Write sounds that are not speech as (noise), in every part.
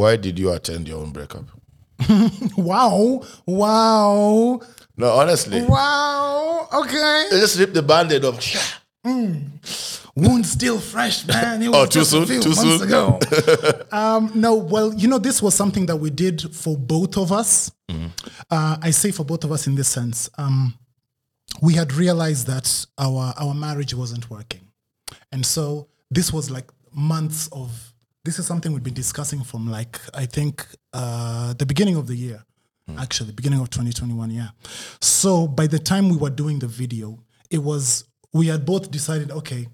Why did you attend your own breakup? (laughs) Wow. Wow. No, honestly. Wow. Okay. They just rip the band-aid off. Wound still fresh, man. It (laughs) was Oh, too just a soon? few Too months soon? ago. (laughs) um, no, well, you know, this was something that we did for both of us. Mm-hmm. Uh, I say for both of us in this sense. Um, we had realized that our our marriage wasn't working, and so this was like months of. This is something we've been discussing from like I think uh, the beginning of the year, actually beginning of 2021. Yeah. So by the time we were doing the video, it was we had both decided. Okay,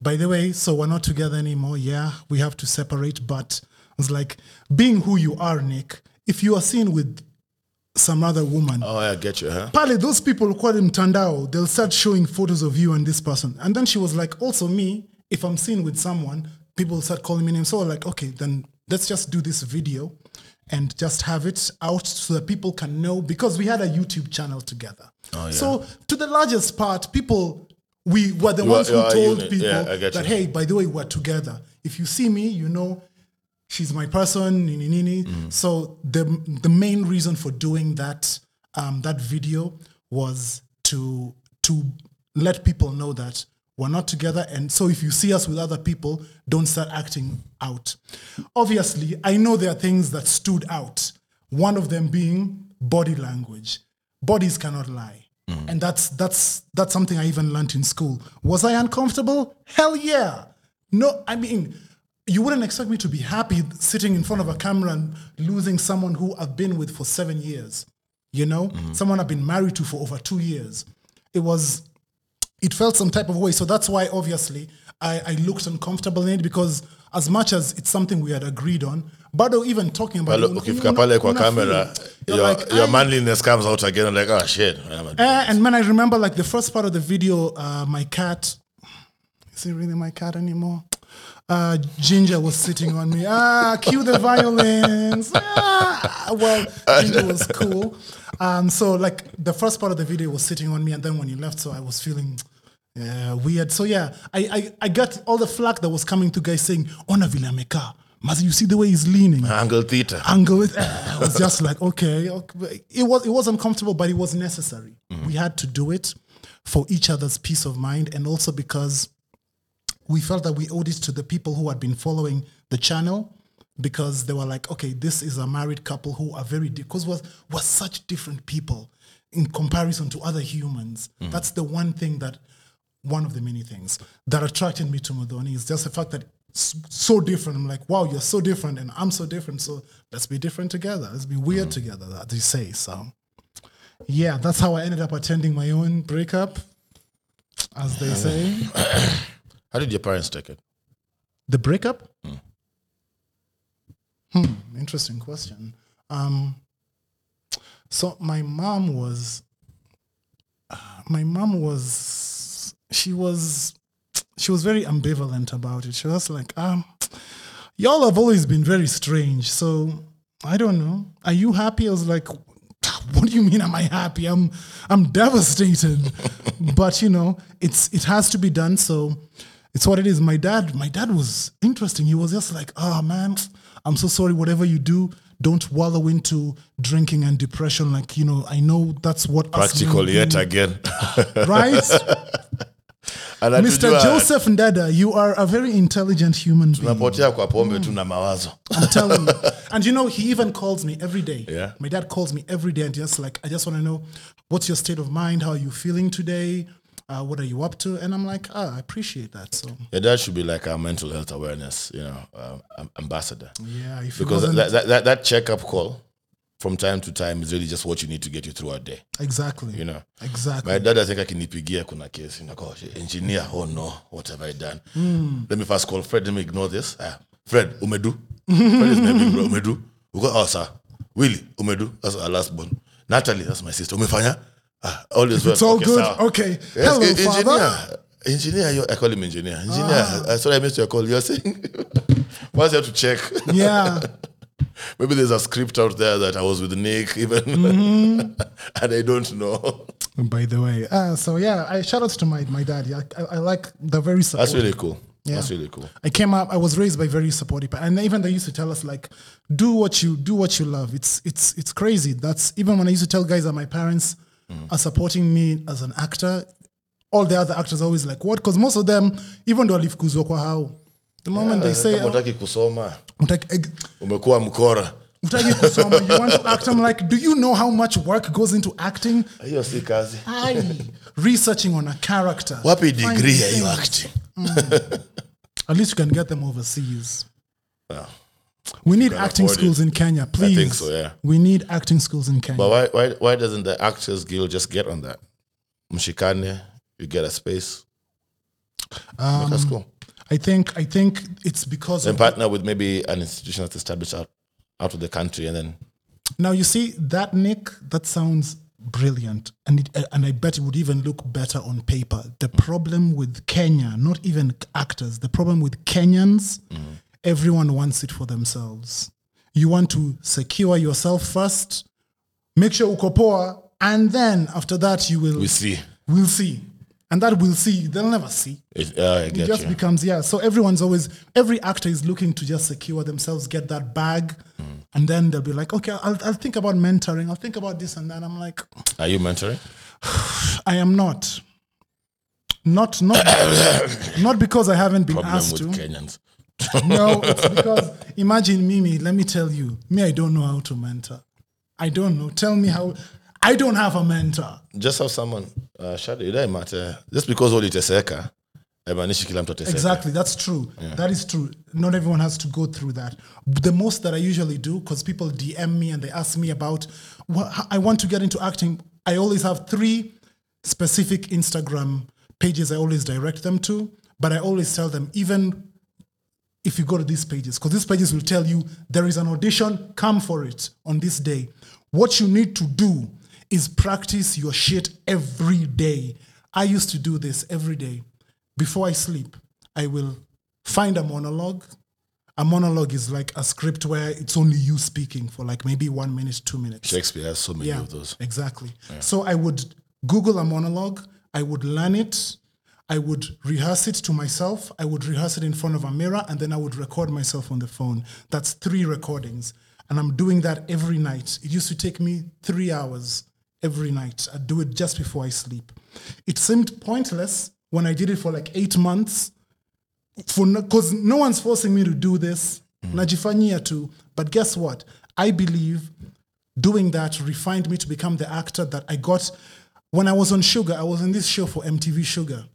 by the way, so we're not together anymore. Yeah, we have to separate. But it's like being who you are, Nick. If you are seen with some other woman, Oh, I get you, huh? Pale, those people who call him Tandao, they'll start showing photos of you and this person. And then she was like, also me, if I'm seen with someone, people start calling me names. So like, okay, then let's just do this video and just have it out so that people can know because we had a YouTube channel together. So to the largest part, people we were the You ones you who told people Yeah, that hey, by the way, we're together. If you see me, you know she's my person, nini nini. Mm. So the the main reason for doing that um, that video was to to let people know that we're not together. And so if you see us with other people, don't start acting out. Obviously, I know there are things that stood out. One of them being body language. Bodies cannot lie. Mm. And that's that's that's something I even learned in school. Was I uncomfortable? Hell yeah. No, I mean, you wouldn't expect me to be happy sitting in front of a camera and losing someone who I've been with for seven years. You know, mm. someone I've been married to for over two years. It was, it felt some type of way. So that's why, obviously, I, I looked uncomfortable in it because as much as it's something we had agreed on, but even talking about it, ukifika pale kwa camera. You're your, like, your I, manliness comes out again. I'm like, oh shit. uh, and man I remember, like the first part of the video, uh, my cat, is it really my cat anymore? Uh, Ginger was sitting on me. Ah, cue the violins. Ah, well, Ginger was cool. Um, so like the first part of the video was sitting on me, and then when you left, so I was feeling uh, weird. So yeah, I, I I got all the flack that was coming to guys saying, "Ona vile amekaa." Mazi, you see the way he's leaning Angle theater. angle it. I was just like, okay, okay. It was it was uncomfortable, but it was necessary. We had to do it for each other's peace of mind, and also because we felt that we owed it to the people who had been following the channel, because they were like, okay, this is a married couple who are very because was was such different people in comparison to other humans. Mm-hmm. That's the one thing that one of the many things that attracted me to Mudhoni is just the fact that so different. I'm like, wow, you're so different, and I'm so different. So let's be different together. Let's be weird mm-hmm. together, as they say. So, yeah, that's how I ended up attending my own breakup, as they (laughs) say. (coughs) How did your parents take it? The breakup? Hmm, interesting question. Um, so my mom was, uh, my mom was, she was, she was very ambivalent about it. She was like, um, y'all have always been very strange. So I don't know. Are you happy? I was like, what do you mean am I happy? I'm I'm devastated. (laughs) but you know, it's it has to be done. So it's what it is. My dad, my dad was interesting. He was just like, oh man, I'm so sorry. Whatever you do, don't wallow into drinking and depression. Like, you know, I know that's what Practical yet again. (laughs) right? (laughs) And Mr. hatujua, uh, Joseph Ndeda, you are a very intelligent human being. tunapotea kwa pombe mm. tu mawazo. I'm telling you. And you know, he even calls me every day. Yeah. My dad calls me every day and just like, I just want to know what's your state of mind? How are you feeling today? Uh, what are you up to? And I'm like, ah, I appreciate that. So Your dad should be like our mental health awareness, you know, uh, ambassador. yeah, Because that, that, that, that checkup call from time to time is really just what you need to get you through a day, exactly, you know. exactly. My dad, I think akinipigia kuna kesi. Nako, engineer, oh no, what have I done? Let me first call Fred, let me ignore this. Ah, Fred, umedu. Fred is my big bro, umedu. We go, oh sir. Willie, umedu. That's our last born. Natalie, that's my sister. Umefanya? Ah, all is well. It's all Okay, good. sawa. Okay. Yes, Hello, e- father. engineer. Engineer, you- I call him engineer. Engineer, I sorry I missed your call. You're saying, once you have to check. Yeah. (laughs) Maybe there's a script out there that I was with Nick even, Mm-hmm. (laughs) and I don't know. By the way, uh, so yeah, I shout out to my my dad. Yeah, I, I like the very That's really cool. Yeah. That's really cool. I came up. I was raised by very supportive, and even they used to tell us like, do what you do what you love. It's it's it's crazy. That's even when I used to tell guys that my parents Mm. are supporting me as an actor. All the other actors are always like, what? Because most of them, even though walifukuzwa kwa hao, the moment they say, utaki kusoma "Utaki- eh, umekuwa mkora utaki kusoma, you want to act. I'm like, do you know how much work goes into acting? hiyo si kazi Aye. Researching on a character. wapi degree are you acting mm. At least you can get them overseas. Yeah. We need acting afford it. schools in Kenya, please. think so, yeah. We need acting schools in Kenya. But why, why, why doesn't the Actors Guild just get on that? Mshikane, you get a space. Um, that's cool. I think I think it's because Then of partner with maybe an institution that's established out, out of the country and then now you see that Nick that sounds brilliant and it, and I bet it would even look better on paper. The problem with Kenya, not even actors, the problem with Kenyans, everyone wants it for themselves. You want to secure yourself first, make sure uko poa, and then after that you will we'll see. we'll see. And that we'll see, they'll never see. It, uh, It just you. becomes yeah. So everyone's always every actor is looking to just secure themselves, get that bag, and then they'll be like, okay, I'll, I'll think about mentoring. I'll think about this and that. I'm like, Are you mentoring? (sighs) I am not. Not not (coughs) not because I haven't been Problem asked with to. Kenyans. (laughs) No, (laughs) it's because imagine Mimi. Let me tell you, me, I don't know how to mentor. I don't know. Tell me how. I don't have a mentor. Just have someone, uh, Shadi, it doesn't matter. Just because haimaanishi kila mtu ateseka. Exactly, that's true. That is true. Not everyone has to go through that. The most that I usually do, because people DM me and they ask me about, well, I want to get into acting. I always have three specific Instagram pages I always direct them to, but I always tell them, even if you go to these pages, because these pages will tell you there is an audition, come for it on this day. What you need to do is practice your shit every day. I used to do this every day. Before I sleep, I will find a monologue. A monologue is like a script where it's only you speaking for like maybe one minute, two minutes. Shakespeare has so many Yeah, of those. exactly. So I would Google a monologue, I would learn it, I would rehearse it to myself, I would rehearse it in front of a mirror, and then I would record myself on the phone. That's three recordings. And I'm doing that every night. It used to take me three hours every night. I'd do it just before I sleep. It seemed pointless when I did it for like eight months for because no, one's forcing me to do this mm. najifanyia too but guess what i believe doing that refined me to become the actor that i got when i was on shuga i was in this show for mtv shuga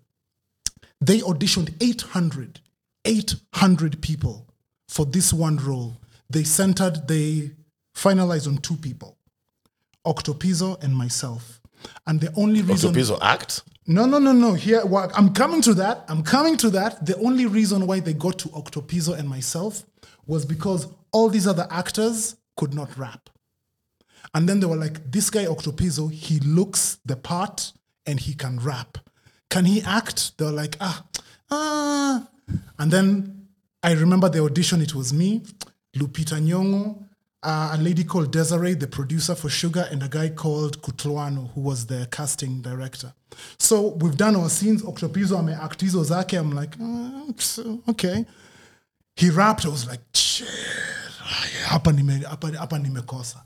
they auditioned 800 800 people for this one role they centered they finalized on two people octopizzo and myself and the only reason Octopizzo act? no, no, no, no. Here, well, I'm coming to that. I'm coming to that. The only reason why they got to Octopizzo and myself was because all these other actors could not rap. And then they were like, this guy, Octopizzo, he looks the part and he can rap. Can he act? They're like, ah, ah. And then I remember the audition, it was me, Lupita Nyong'o, uh, a lady called Desiree, the producer for Shuga, and a guy called Kutluano, who was the casting director. So we've done our scenes. Octopizzo ameact hizo zake. I'm like, "Ah, so, okay. He rapped. I was like, shit, hapa nime- hapa hapa nimekosa.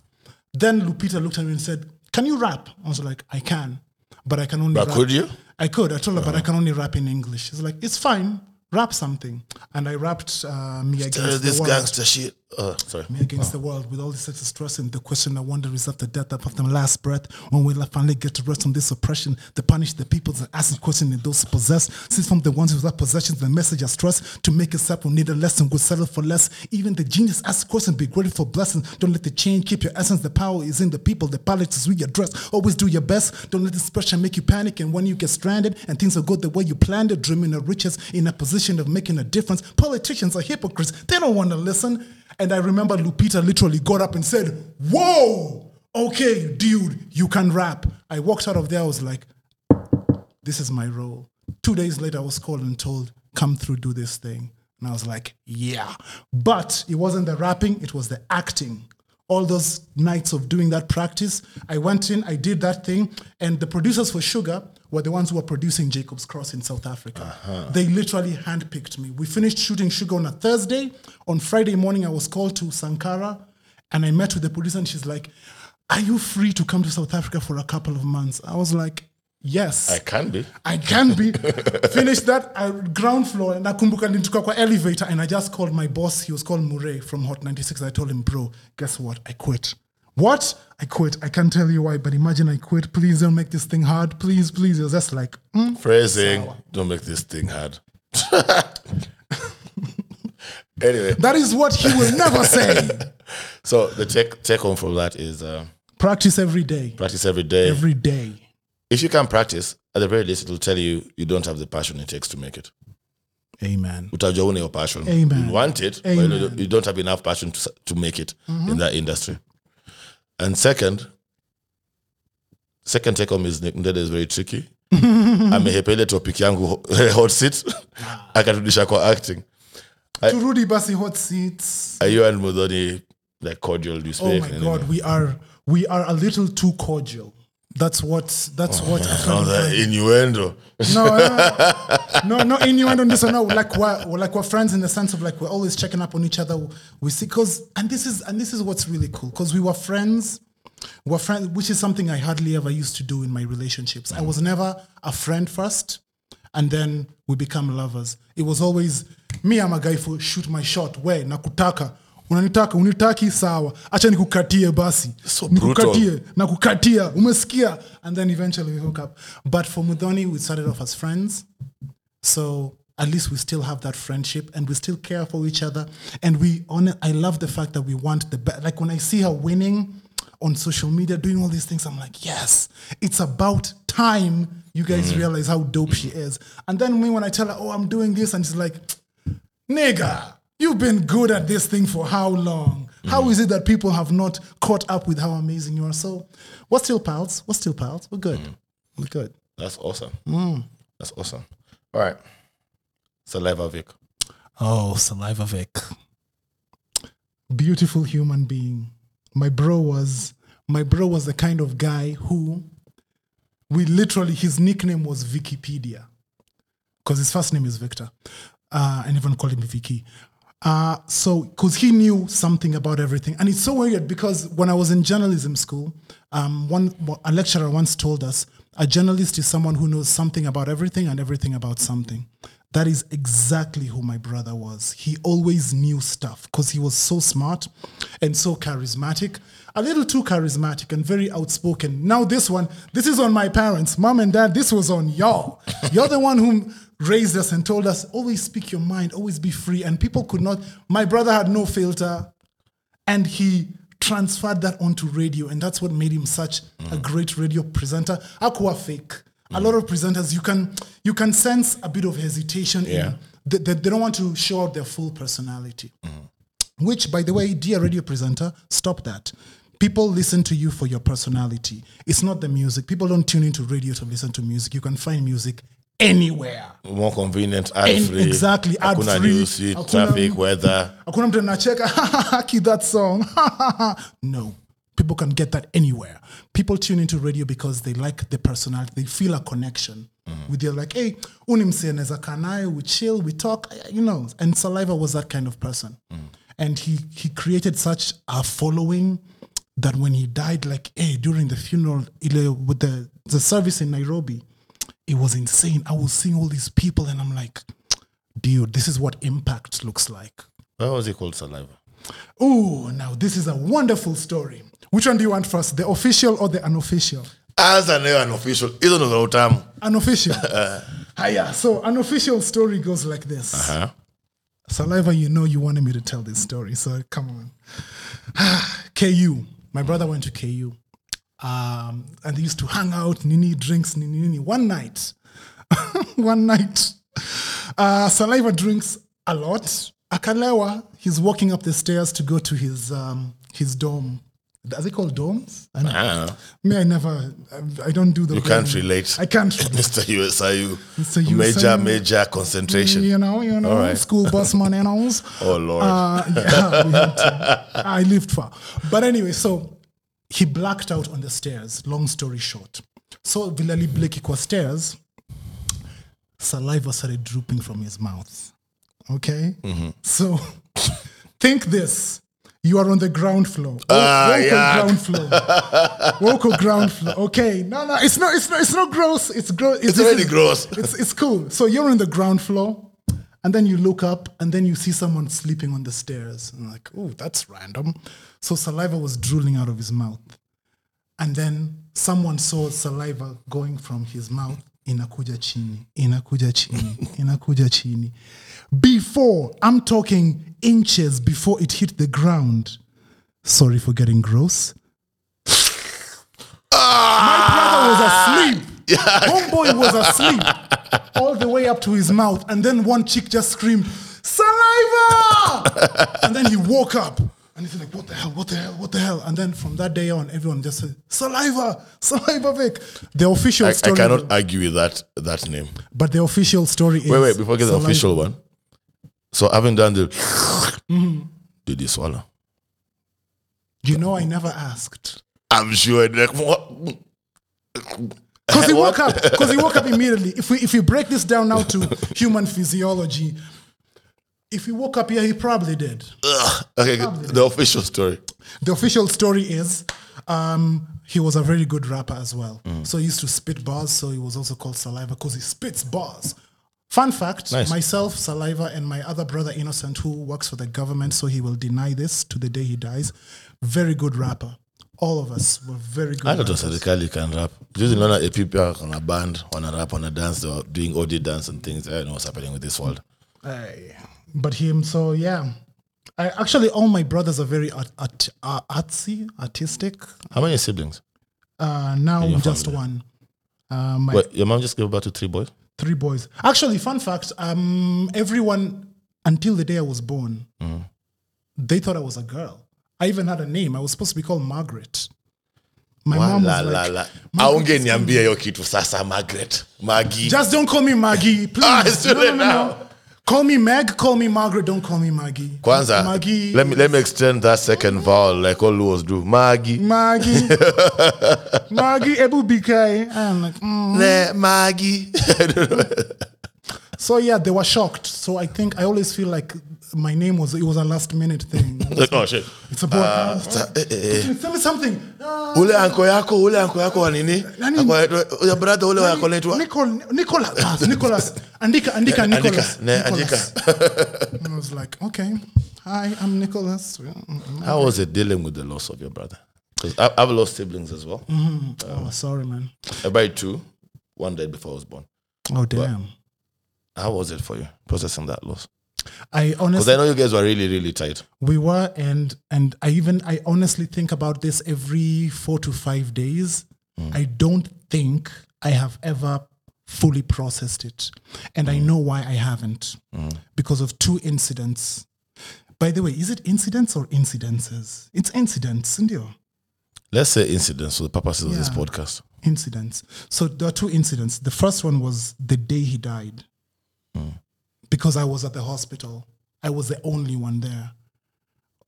Then Lupita looked at me and said, can you rap? I was like, I can, but I can only But rap. could you? I could. I told her, but I uh-huh. can only rap in English. She's like, it's fine. Rap something. And I rapped uh, Me Against Tell the this World. gangster shit. Uh, sorry. Me against the world with all this excess stress and the question I wonder is after death, after the last breath, when will I finally get to rest on this oppression? To punish the people that ask question and those possessed. Since from the ones without possessions, the message of stress to make us up will need a lesson, will settle for less. Even the genius ask question, be grateful for blessings. Don't let the change keep your essence. The power is in the people. The is we address. Always do your best. Don't let this pressure make you panic. And when you get stranded and things will go the way you planned it, dreaming of riches in a position of making a difference. Politicians are hypocrites. They don't want to listen. And I remember Lupita literally got up and said, Whoa, okay, dude, you can rap. I walked out of there, I was like, This is my role. Two days later, I was called and told, Come through, do this thing. And I was like, Yeah. But it wasn't the rapping, it was the acting. All those nights of doing that practice, I went in, I did that thing, and the producers for Shuga were the ones who were producing Jacob's Cross in South Africa. They literally handpicked me. We finished shooting Shuga on a Thursday. On Friday morning, I was called to Sankara and I met with the producer and she's like, Are you free to come to South Africa for a couple of months? I was like, Yes. I can be. I can be. (laughs) Finished that uh, ground floor and nakumbuka nilitoka kwa elevator and I just called my boss. He was called Murray from Hot 96. I told him, bro, guess what? I quit. What? I quit. I can't tell you why, but imagine I quit. Please don't make this thing hard. Please, please. It was just like, mm. Phrasing. Don't make this thing hard. (laughs) anyway, that is what he will never say. (laughs) so the take take home from that is uh, Practice every day. practice every day. Every day. if you can practice, at the very least, it will tell you you don't have the passion it takes to make it. Amen. Utajua una your passion. Amen. You want it, but you, Amen. don't have enough passion to, to make it in that industry. And second, second take home is Ndede is very tricky. (laughs) amehepa ile topic yangu (laughs) hot seat akarudisha kwa acting Turudi basi hot seats. are you and Mudhoni like cordial do you Oh my God, we are we are a little too cordial. That's what that's what I oh, find innuendo no, no, (laughs) no, no innuendo this or No, like we're, we're like we're friends in the sense of like we're always checking up on each other. We see because and this is and this is what's really cool because we were friends. We're friends, which is something I hardly ever used to do in my relationships. I was never a friend first, and then we become lovers. It was always me. I'm a guy for shoot my shot. Where nakutaka unanitaka unitaki sawa. Acha nikukatie basi. So nikukatie na nakukatia. Umesikia? And then eventually we hook up. But for mudhoni we started off as friends. So at least we still have that friendship and we still care for each other. And we on i love the fact that we want the best like when i see her winning on social media doing all these things i'm like yes it's about time you guys realize how dope she is. And then me when i tell her oh i'm doing this and she's like nigga, you've been good at this thing for how long? How is it that people have not caught up with how amazing you are? So, we're still pals. We're still pals. We're good. We're good. that's awesome that's awesome all right saliva Vic Oh, Saliva Vic. Beautiful human being. My bro was my bro was the kind of guy who we literally his nickname was Wikipedia. Because his first name is Victor. Uh, and everyone called him Vicky. Uh, so, because he knew something about everything. And it's so weird because when I was in journalism school, um, one a lecturer once told us a journalist is someone who knows something about everything and everything about something. That is exactly who my brother was. He always knew stuff because he was so smart and so charismatic. A little too charismatic and very outspoken. Now, this one, this is on my parents, mom and dad, this was on y'all. You're the one who raised us and told us always speak your mind, always be free. And people could not, my brother had no filter and he transferred that onto radio and that's what made him such a mm. great radio presenter. Aqua fake. A lot of mm. presenters you can you can sense a bit of hesitation Yeah. in they, they, they don't want to show out their full personality. Mm. Which by the way dear radio presenter stop that. People listen to you for your personality. It's not the music. People don't tune into radio to listen to music. You can find music anywhere. More convenient ad free exactly, ad hakuna free. news traffic weather. Hakuna mtu anacheka (laughs) haki that song. (laughs) No people can get that anywhere. People tune into radio because they like the personality they feel a connection. Mm. With you like hey uni msee anaweza kaa naye we chill we talk you know. And saliva was that kind of person. Mm. And he he created such a following that when he died like hey during the funeral ile with the the service in nairobi it was insane i was seeing all these people and i'm like dude this is what impact looks like why was he called saliva Oh, now this is a wonderful story. Which one do you want first, the official or the unofficial? anza nayo unofficial hizo ndo za utamu Unofficial. (laughs) Hiya. So, unofficial story goes like this. Uh-huh. Saliva, you know you wanted me to tell this story, so come on. (sighs) KU. My brother went to KU. Um, and they used to hang out, nini drinks, nini nini. One night, (laughs) one night, uh, Saliva drinks a lot. Akalewa, he's walking up the stairs to go to his um, his dome. Are they called domes? I, know. I don't know. Me, I never, I don't do the. You can't relate. I can't. Mr. USIU. Mr. Major, USIU. major concentration. You know, you know, right. school bus money and all. (laughs) Oh, Lord. Uh, yeah, we had to. (laughs) I lived far. But anyway, so he blacked out on the stairs. Long story short, so vile alibleki kwa stairs saliva started drooping from his mouth. Okay? So (laughs) think this. You are on the ground floor. Wo- Ah, woke on yeah. ground floor. (laughs) Woke on ground floor. Okay no no it's not it's not it's not gross. It's gross It's already gross. it's it's cool. So you're on the ground floor, and then you look up, and then you see someone sleeping on the stairs. And like, oh, that's random. So saliva was drooling out of his mouth, and then someone saw saliva going from his mouth. in a Inakuja chini, inakuja chini, (laughs) inakuja chini. Before I'm talking inches before it hit the ground. Sorry for getting gross. Ah! My brother was asleep. (laughs) Homeboy was asleep (laughs) all way up to his mouth. And then one chick just screamed, Saliva! (laughs) and then he woke up. And he's like, what the hell, what the hell, what the hell? And then from that day on, everyone just said, Saliva, Saliva Vic. The official I, I story. cannot argue with that that name. But the official story is. Wait, wait, before I get the official one. So having done the Mm-hmm. did you swallow? You know, I never asked. I'm sure like what Because he woke (laughs) up. Because he woke up immediately. If we if we break this down now to human physiology, if he woke up here, he probably did. Ugh. Okay, the official story. The official story is um, he was a very good rapper as well. So he used to spit bars. So he was also called Saliva because he spits bars. Fun fact: Nice. myself, Saliva, and my other brother Innocent, who works for the government, so he will deny this to the day he dies. Very good rapper. All of us were very good. I thought rappers. serikali can rap. Juzi naona a people on a band, on a rap, on a dance, they were doing audio dance and things. I don't know what's happening with this world. Aye. but him, so yeah. I actually all my brothers are very art, art, uh, artsy, artistic. How many siblings? Uh, now just family? one. Uh, my Wait, your mom just gave birth to three boys? three boys. Actually, fun fact: um, everyone until the day I was born, they thought I was a girl. I even had a name. I was supposed to be called Margaret. My mom was la, like, la. Margaret is aungeniambia hiyo kitu sasa margaret magi Just don't call me Maggie, (laughs) please. Ah, it's too late now. Call me Meg. Call me Margaret. Don't call me Maggie. kwanza Maggie. let me, let me extend that second vowel like all Luos do magi Maggie. Maggie (laughs) Ebu BK. I'm like, mm. Ne, magi (laughs) so yeah, they were shocked. So I think I always feel like my name was it was a last minute thing. like (laughs) oh shit It's a boy. Ah, sa- eh, eh, eh. Tell me something. Ah, ule anko yako ule anko yako wa nini Nani? Anko ya- ya brother ule wako naitwa Nicol- Nicholas. Nicholas. Andika, Andika, Andika, Nicholas. ne, Nicholas. And (laughs) I was like, okay. Hi, I'm Nicholas. how was it dealing with the loss of your brother because I've lost siblings as well Oh, sorry, man. I buried two one died before I was born Oh, damn. how was it for you processing that loss I honestly because I know you guys were really really tight we were, and and I even, I honestly think about this every four to five days. Hmm. I don't think I have ever fully processed it, and I hmm. know why I haven't, hmm. because of two incidents. By the way, is it incidents or incidences? It's incidents, isn't it? let's say incidents for the purposes of this podcast incidents. So there are two incidents. The first one was the day he died, because I was at the hospital. I was the only one there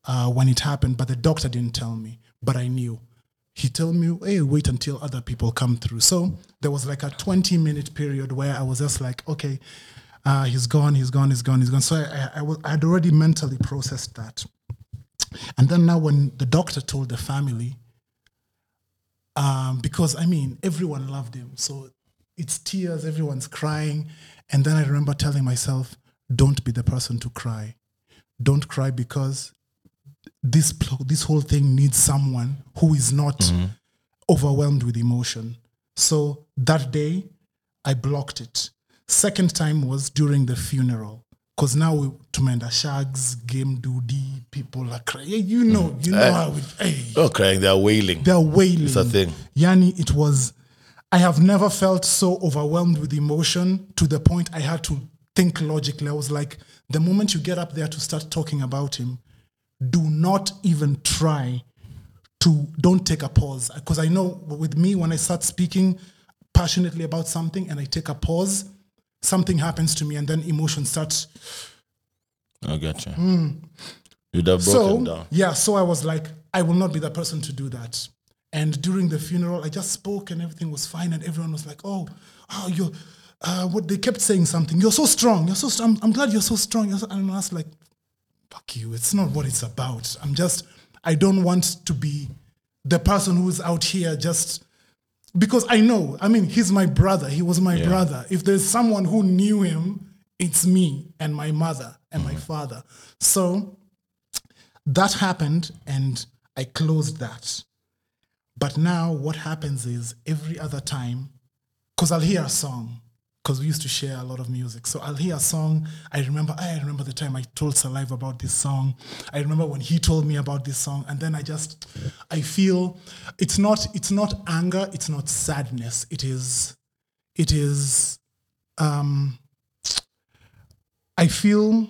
uh, when it happened, but the doctor didn't tell me, but I knew. He told me, "Hey, wait until other people come through." So there was like a twenty-minute period where I was just like, "Okay, uh, he's gone, he's gone, he's gone, he's gone." So I, I, I was, I had already mentally processed that. And then now, when the doctor told the family, um, because I mean, everyone loved him. So it's tears, everyone's crying. And then I remember telling myself, don't be the person to cry. Don't cry because this, this whole thing needs someone who is not mm-hmm. overwhelmed with emotion. So that day, I blocked it. Second time was during the funeral. Because now we tumenda shags, game duty, people are crying. You know, you mm. know eh. how it, hey, oh crying they're wailing they're wailing. it's a thing Yani, it was, I have never felt so overwhelmed with emotion to the point I had to think logically. I was like, the moment you get up there to start talking about him, do not even try to, don't take a pause. Because I know with me, when I start speaking passionately about something and I take a pause, something happens to me and then emotion starts I gotcha. you. Hmm. You'd have broken so down. yeah so i was like i will not be the person to do that And during the funeral, I just spoke and everything was fine. And everyone was like, oh, oh, you're, uh, what they kept saying something. You're so strong. You're so strong. I'm, I'm glad you're so strong. You're so, and I was like, fuck you. It's not what it's about. I'm just, I don't want to be the person who's out here just because I know, I mean, he's my brother. He was my brother. If there's someone who knew him, it's me and my mother and my father. So that happened and I closed that. But now what happens is every other time, because I'll hear a song, because we used to share a lot of music. So I'll hear a song. I remember, I remember the time I told Saliva about this song. I remember when he told me about this song. And then I just, I feel it's not, it's not anger, it's not sadness. It is, it is, um, I feel,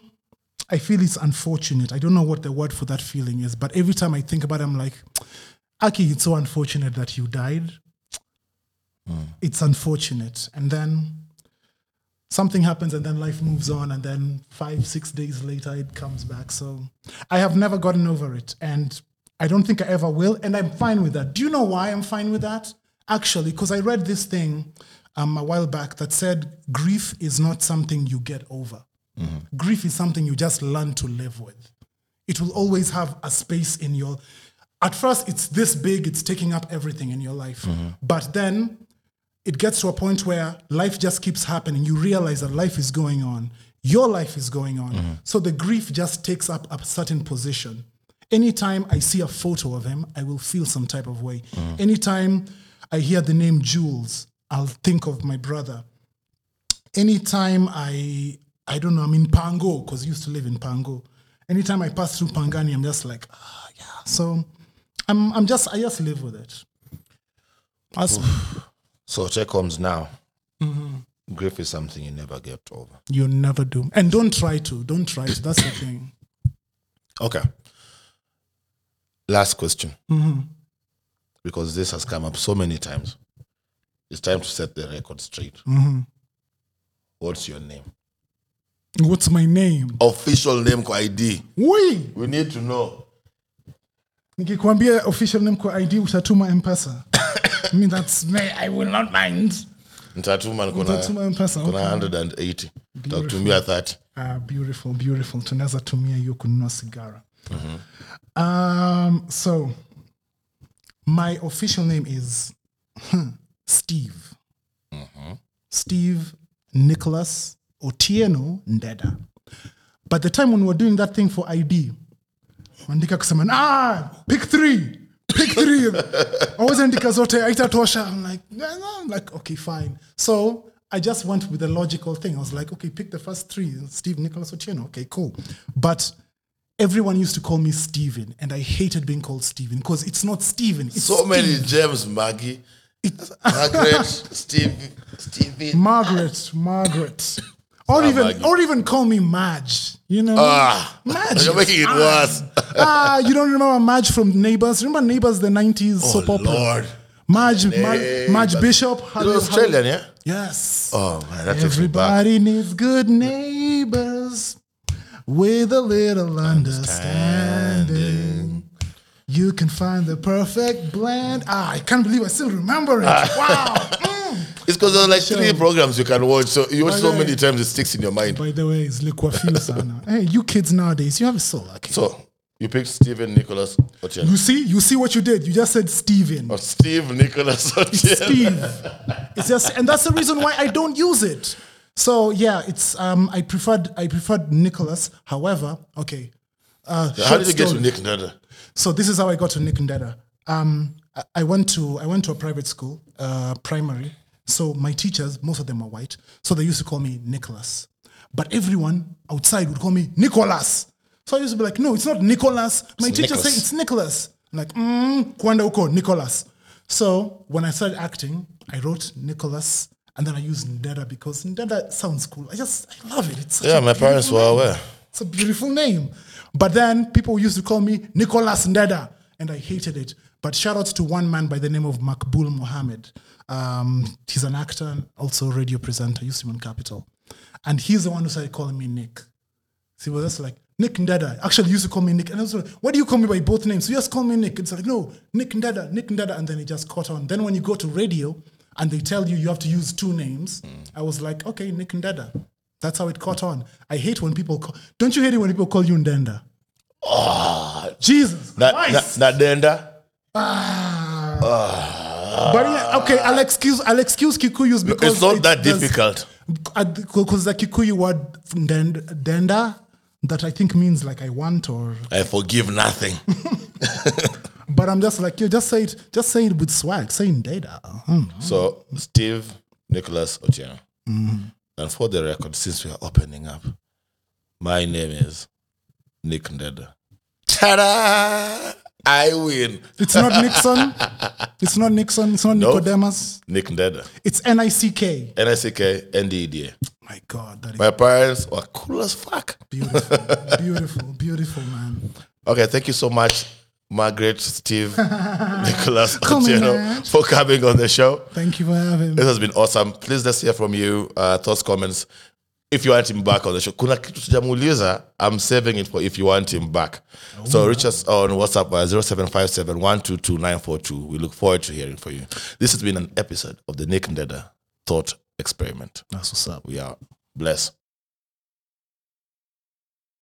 I feel it's unfortunate. I don't know what the word for that feeling is, but every time I think about it, I'm like, Aki, it's so unfortunate that you died. It's unfortunate. And then something happens and then life moves on. And then five six days later it comes back. So i have never gotten over it. And i don't think i ever will. And i'm fine with that. Do you know why i'm fine with that? Actually because i read this thing um, a while back that said grief is not something you get over. Grief is something you just learn to live with. It will always have a space in your at first it's this big it's taking up everything in your life mm-hmm. but then it gets to a point where life just keeps happening. You realize that life is going on. Your life is going on. Mm-hmm. So the grief just takes up a certain position. Anytime I see a photo of him, I will feel some type of way. Mm-hmm. Anytime I hear the name Jules, I'll think of my brother. Anytime I, I don't know, I'm in Pango because I used to live in Pango. Anytime I pass through Pangani, I'm just like, ah, yeah. So I'm, I'm just, I just live with it. That's, So check comes now. Mm-hmm. Grief is something you never get over. You never do. And don't try to. Don't try to. That's the thing. Okay. Last question. Mm-hmm. Because this has come up so many times. It's time to set the record straight. Mm-hmm. What's your name? What's my name? Official name ID. We We need to know. Nikikwambia official name kwa ID utatuma mpesa. (coughs) I mean that's me. I will not mind. Ntatuma kuna Utatuma mpesa. kuna 180. Takutumia 30. Ah, beautiful, beautiful. Tunaweza tumia hiyo kununua sigara. Um, so my official name is hmm, Steve. Steve Nicholas Otieno Ndeda. But the time when we were doing that thing for ID, andika kusema ah, pick three, pick three. (laughs) Always andika zote aitatosha. I'm like, yeah, no. I'm like, okay, fine. So I just went with the logical thing. I was like, okay, pick the first three. Steve Nicholas Otieno. Okay, cool. But everyone used to call me Steven, and I hated being called Steven because it's not Steven. It's So many Steve. gems, Maggie. Margaret, Steve, Stevie. Margaret, Margaret. Or even or even call me Madge. You know? Ah, Madge. (laughs) you're making it Ah. worse. ah, you don't remember Madge from Neighbors? Remember Neighbors, the 90s Oh, soap opera? Lord. Madge, Madge, Madge Bishop. You're Australian, yeah? Yes. Oh, man, that takes me back. Everybody needs good neighbors with a little understanding. You can find the perfect blend. Ah, I can't believe I still remember it. (laughs) wow. Mm. It's because there's like three programs you can watch. So you watch so many times it sticks in your mind. By the way, it's Liquid Sana. Hey, you kids nowadays, you have it so lucky. So you picked Stephen Nicholas Otieno. You see, you see what you did. You just said Steven. Or Steve Nicholas Otieno. Steve. (laughs) It's just, and that's the reason why I don't use it. So yeah, it's um, I preferred I preferred Nicholas. However, okay. Uh, How did you get to. Nick Ndeda? So this is how I got to Nick Ndeda. Um, I- I went to I went to a private school, uh, primary. So my teachers, most of them are white, so they used to call me Nicholas. But everyone outside would call me Nicholas. So I used to be like, no, it's not Nicholas. My teacher say it's Nicholas. I'm like, mm, kwanda uko Nicholas. So when I started acting, I wrote Nicholas, and then I used Ndeda because Ndeda sounds cool. I just I love it. It's Yeah, my parents were name. aware. It's a beautiful name. But then people used to call me Nicholas Ndeda, and I hated it. But shout out to one man by the name of Maqbul Mohammed. Um, he's an actor also radio presenter, used to be on Capital. And he's the one who started calling me Nick. So he was just like, Nick Ndeda. Actually, he used to call me Nick. And I was like, why do you call me by both names? So just call me Nick. It's like, no, Nick Ndeda, Nick Ndeda. And then it just caught on. Then when you go to radio and they tell you you have to use two names, I was like, okay, Nick Ndeda. That's how it caught on. I hate when people call, don't you hate it when people call you Ndenda? Oh, Jesus na, Christ. Denda. but yeah, okay, I'll excuse, I'll excuse Kikuyus because It's not it that difficult. Uh, because the Kikuyu word denda that I think means like I want or I forgive nothing. (laughs) but I'm just like you just say it just say it with swag say data Hmm. So, Steve Nicholas Otieno. Mm-hmm. And for the record, since we are opening up, my name is Nick Ndeda. Ta-da! I win. it's not Nixon (laughs) it's not Nixon it's not No. Nicodemus Nick Ndeda. it's N-I-C-K N-I-C-K, N-D-E-D-A. my god that is My parents were cool as fuck. beautiful (laughs) beautiful beautiful man Okay, thank you so much, Margaret, Steve, (laughs) Nicholas Otieno, for coming on the show. thank you for having me This has been awesome. Please let's hear from you. Uh, thoughts, comments. If you want him back on the show, kuna kitu sijamuuliza. I'm saving it for if you want him back. So reach us on WhatsApp uh, 0757 We look forward to hearing from you. This has been an episode of the Nick Ndeda Thought Experiment. that's what's up We are blessed.